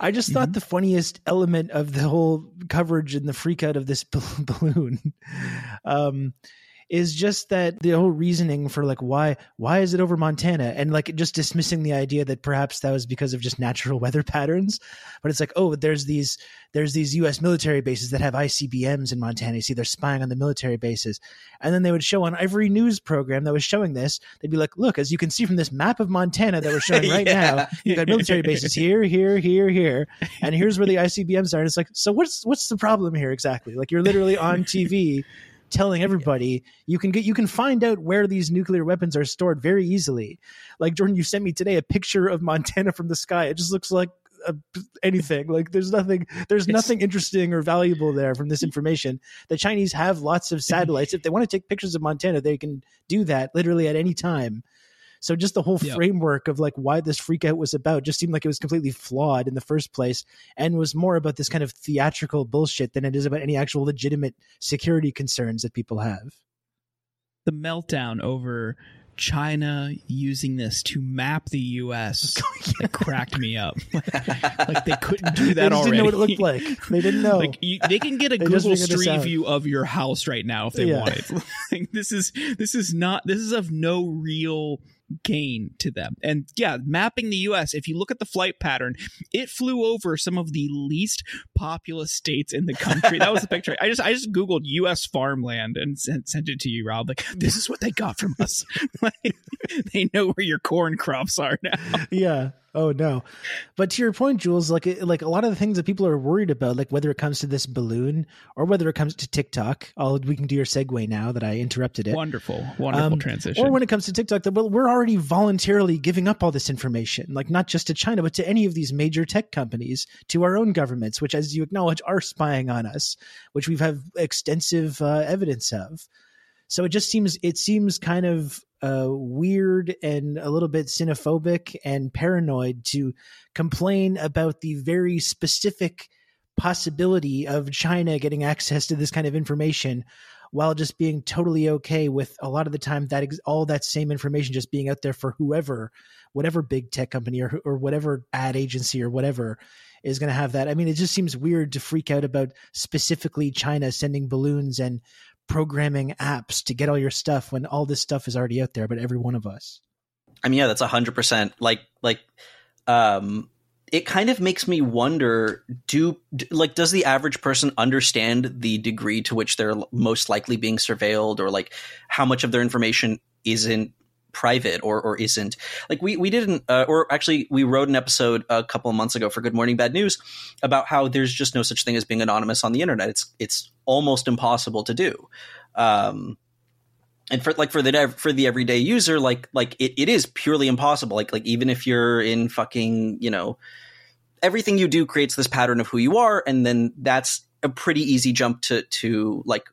I just thought mm-hmm. the funniest element of the whole coverage and the freak out of this balloon um, is just that the whole reasoning for like why why is it over Montana? And like just dismissing the idea that perhaps that was because of just natural weather patterns. But it's like oh there's these there's these US military bases that have ICBMs in Montana. You see they're spying on the military bases. And then they would show on every news program that was showing this they'd be like look as you can see from this map of Montana that we're showing right yeah. now you've got military bases here here here here. And here's where the ICBMs are. And it's like so what's what's the problem here exactly? Like you're literally on TV telling everybody you can get you can find out where these nuclear weapons are stored very easily. Like Jordan, you sent me today a picture of Montana from the sky. It just looks like a, anything. Like there's nothing there's it's, nothing interesting or valuable there from this information. The Chinese have lots of satellites. if they want to take pictures of Montana, they can do that literally at any time. So just the whole framework of like why this freakout was about just seemed like it was completely flawed in the first place and was more about this kind of theatrical bullshit than it is about any actual legitimate security concerns that people have. The meltdown over China using this to map the U.S. Oh, that cracked me up. like they couldn't do that they already. Didn't know what it looked like. They didn't know. Like you, they can get a Google Street View of your house right now if they yeah. wanted. Like, this is this is not this is of no real gain to them. And yeah, mapping the US, if you look at the flight pattern, it flew over some of the least populous states in the country. that was the picture. I just I just googled US farmland and sent, sent it to you, Rob. Like this is what they got from us. like, they know where your corn crops are now. Yeah. Oh no. But to your point, Jules, like like a lot of the things that people are worried about, like whether it comes to this balloon or whether it comes to TikTok. I'll we can do your segue now that I interrupted it. Wonderful, wonderful um, transition. Or when it comes to TikTok, that well, we're already voluntarily giving up all this information, like not just to China, but to any of these major tech companies, to our own governments, which, as you acknowledge, are spying on us, which we've have extensive uh, evidence of. So it just seems it seems kind of uh, weird and a little bit xenophobic and paranoid to complain about the very specific possibility of China getting access to this kind of information while just being totally okay with a lot of the time that ex- all that same information just being out there for whoever whatever big tech company or or whatever ad agency or whatever is going to have that. I mean, it just seems weird to freak out about specifically China sending balloons and programming apps to get all your stuff when all this stuff is already out there but every one of us. I mean yeah that's 100% like like um it kind of makes me wonder do like does the average person understand the degree to which they're most likely being surveilled or like how much of their information isn't private or or isn't like we we didn't uh, or actually we wrote an episode a couple of months ago for Good Morning Bad News about how there's just no such thing as being anonymous on the internet. It's it's almost impossible to do. Um, and for like for the for the everyday user, like like it, it is purely impossible. Like like even if you're in fucking you know everything you do creates this pattern of who you are, and then that's a pretty easy jump to to like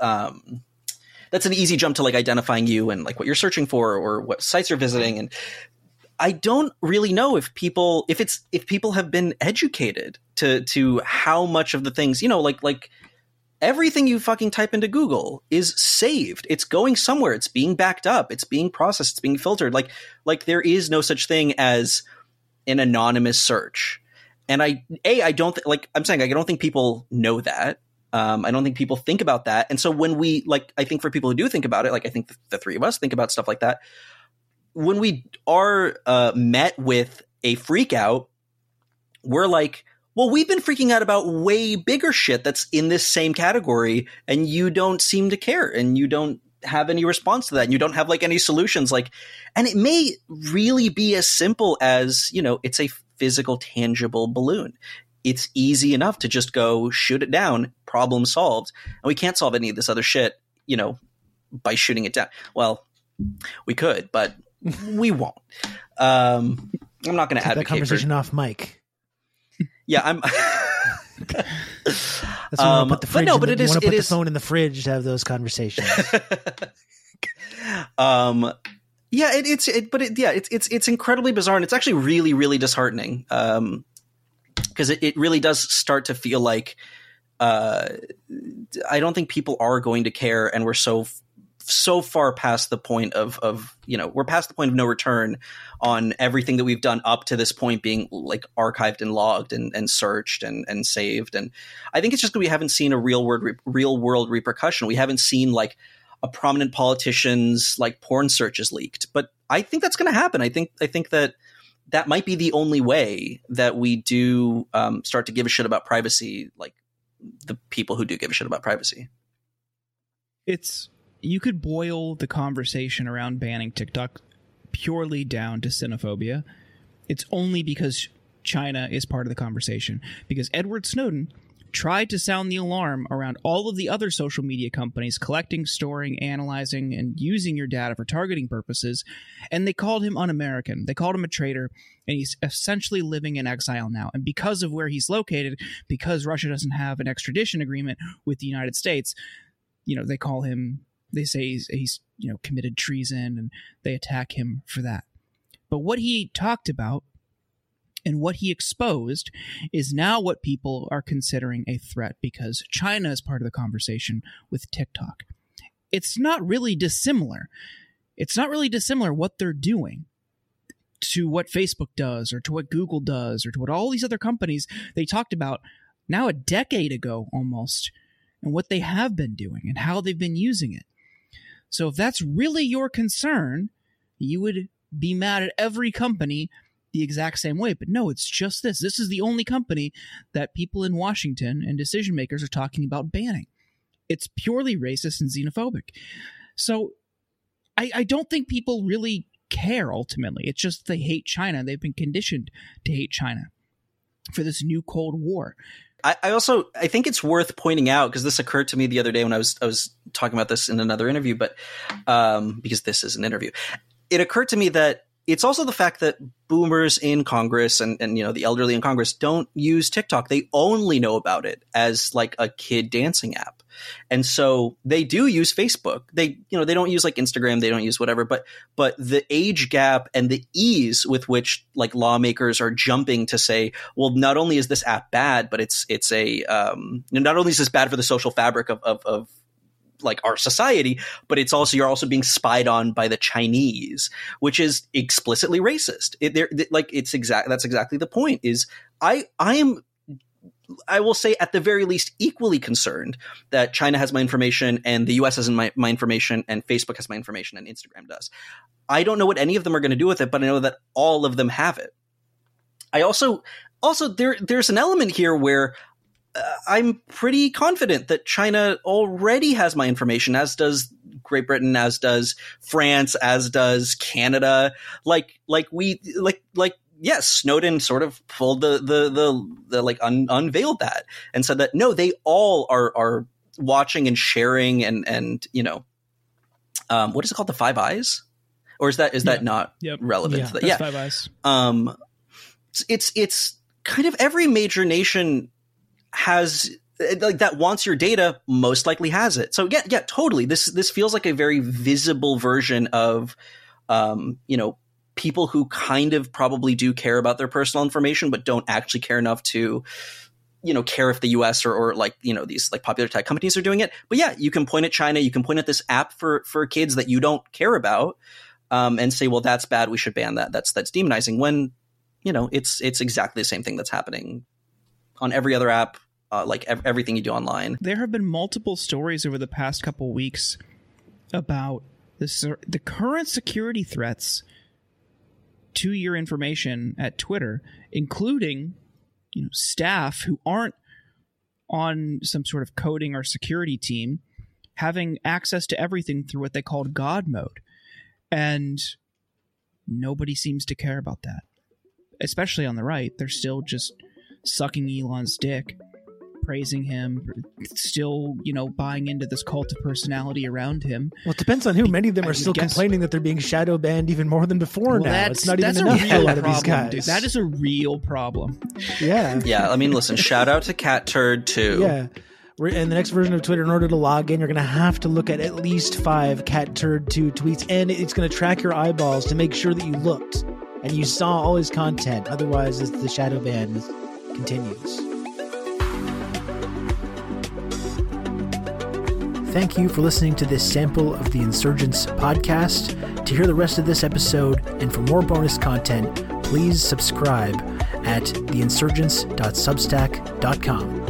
um that's an easy jump to like identifying you and like what you're searching for or what sites you're visiting and I don't really know if people if it's if people have been educated to to how much of the things, you know, like like everything you fucking type into Google is saved. It's going somewhere. It's being backed up. It's being processed. It's being filtered. Like like there is no such thing as an anonymous search. And I a I don't th- like I'm saying I don't think people know that. Um, I don't think people think about that. And so when we like, I think for people who do think about it, like I think the, the three of us think about stuff like that. When we are uh, met with a freak out, we're like, well, we've been freaking out about way bigger shit that's in this same category, and you don't seem to care, and you don't have any response to that, and you don't have like any solutions. Like, and it may really be as simple as you know, it's a physical, tangible balloon it's easy enough to just go shoot it down, problem solved. And we can't solve any of this other shit, you know, by shooting it down. Well, we could, but we won't. Um, I'm not going to advocate that conversation for, off mic. Yeah, I'm. That's um, put the fridge. But no, but the, it is. Want to put the phone in the fridge to have those conversations. um, yeah, it, it's it, but it, yeah, it's it's it's incredibly bizarre, and it's actually really really disheartening. Um, because it, it really does start to feel like uh, I don't think people are going to care, and we're so so far past the point of of you know we're past the point of no return on everything that we've done up to this point being like archived and logged and, and searched and, and saved. And i think it's just that we haven't seen a real world real world repercussion. We haven't seen like a prominent politician's like porn searches leaked. But i think that's going to happen. I think i think that that might be the only way that we do um, start to give a shit about privacy like the people who do give a shit about privacy it's you could boil the conversation around banning TikTok purely down to xenophobia. It's only because China is part of the conversation. Because Edward Snowden tried to sound the alarm around all of the other social media companies collecting, storing, analyzing, and using your data for targeting purposes, and they called him un American. They called him a traitor, and he's essentially living in exile now. And because of where he's located, because Russia doesn't have an extradition agreement with the United States, you know, they call him they say he's, he's you know committed treason and they attack him for that. But what he talked about and what he exposed is now what people are considering a threat because China is part of the conversation with TikTok. It's not really dissimilar. It's not really dissimilar what they're doing to what Facebook does or to what Google does or to what all these other companies they talked about now a decade ago almost and what they have been doing and how they've been using it. So if that's really your concern, you would be mad at every company the exact same way. But no, it's just this. This is the only company that people in Washington and decision makers are talking about banning. It's purely racist and xenophobic. So I, I don't think people really care ultimately. It's just they hate China. They've been conditioned to hate China for this new Cold War. I, also I think it's worth pointing out because this occurred to me the other day when I was I was talking about this in another interview, but um, because this is an interview, it occurred to me that it's also the fact that boomers in Congress and, and you know the elderly in Congress don't use TikTok. They only know about it as like a kid dancing app. And so they do use Facebook. They you know they don't use like Instagram, they don't use whatever, but but the age gap and the ease with which like lawmakers are jumping to say, well, not only is this app bad, but it's it's a um, not only is this bad for the social fabric of, of, of like our society, but it's also you're also being spied on by the Chinese, which is explicitly racist. It, they're, like it's exact. That's exactly the point. Is I I am I will say at the very least equally concerned that China has my information and the US has my, my information and Facebook has my information and Instagram does. I don't know what any of them are going to do with it, but I know that all of them have it. I also also there there's an element here where I'm pretty confident that China already has my information, as does Great Britain, as does France, as does Canada. Like, like we, like, like, yes, Snowden sort of pulled the, the, the, the like, un- unveiled that and said that no, they all are, are watching and sharing and, and, you know, um, what is it called? The Five Eyes? Or is that, is that not yep. relevant? Yeah, yeah. Five Eyes. Um, it's, it's kind of every major nation has like that wants your data most likely has it. So yeah, yeah, totally. This this feels like a very visible version of um, you know, people who kind of probably do care about their personal information but don't actually care enough to you know care if the US or, or like you know these like popular tech companies are doing it. But yeah, you can point at China, you can point at this app for for kids that you don't care about um, and say, well, that's bad. We should ban that. That's that's demonizing. When you know it's it's exactly the same thing that's happening on every other app uh, like ev- everything you do online. There have been multiple stories over the past couple weeks about this, the current security threats to your information at Twitter, including you know staff who aren't on some sort of coding or security team having access to everything through what they called God mode. And nobody seems to care about that. Especially on the right. They're still just sucking Elon's dick praising him, still, you know, buying into this cult of personality around him. Well, it depends on who. Many of them are I still guess. complaining that they're being shadow banned even more than before well, now. It's not even enough for a lot of these guys. Dude. That is a real problem. Yeah. Yeah. I mean, listen, shout out to Cat Turd, too. Yeah. In the next version of Twitter, in order to log in, you're going to have to look at at least five Cat Turd 2 tweets, and it's going to track your eyeballs to make sure that you looked and you saw all his content. Otherwise, the shadow ban continues. Thank you for listening to this sample of the Insurgents podcast. To hear the rest of this episode and for more bonus content, please subscribe at theinsurgents.substack.com.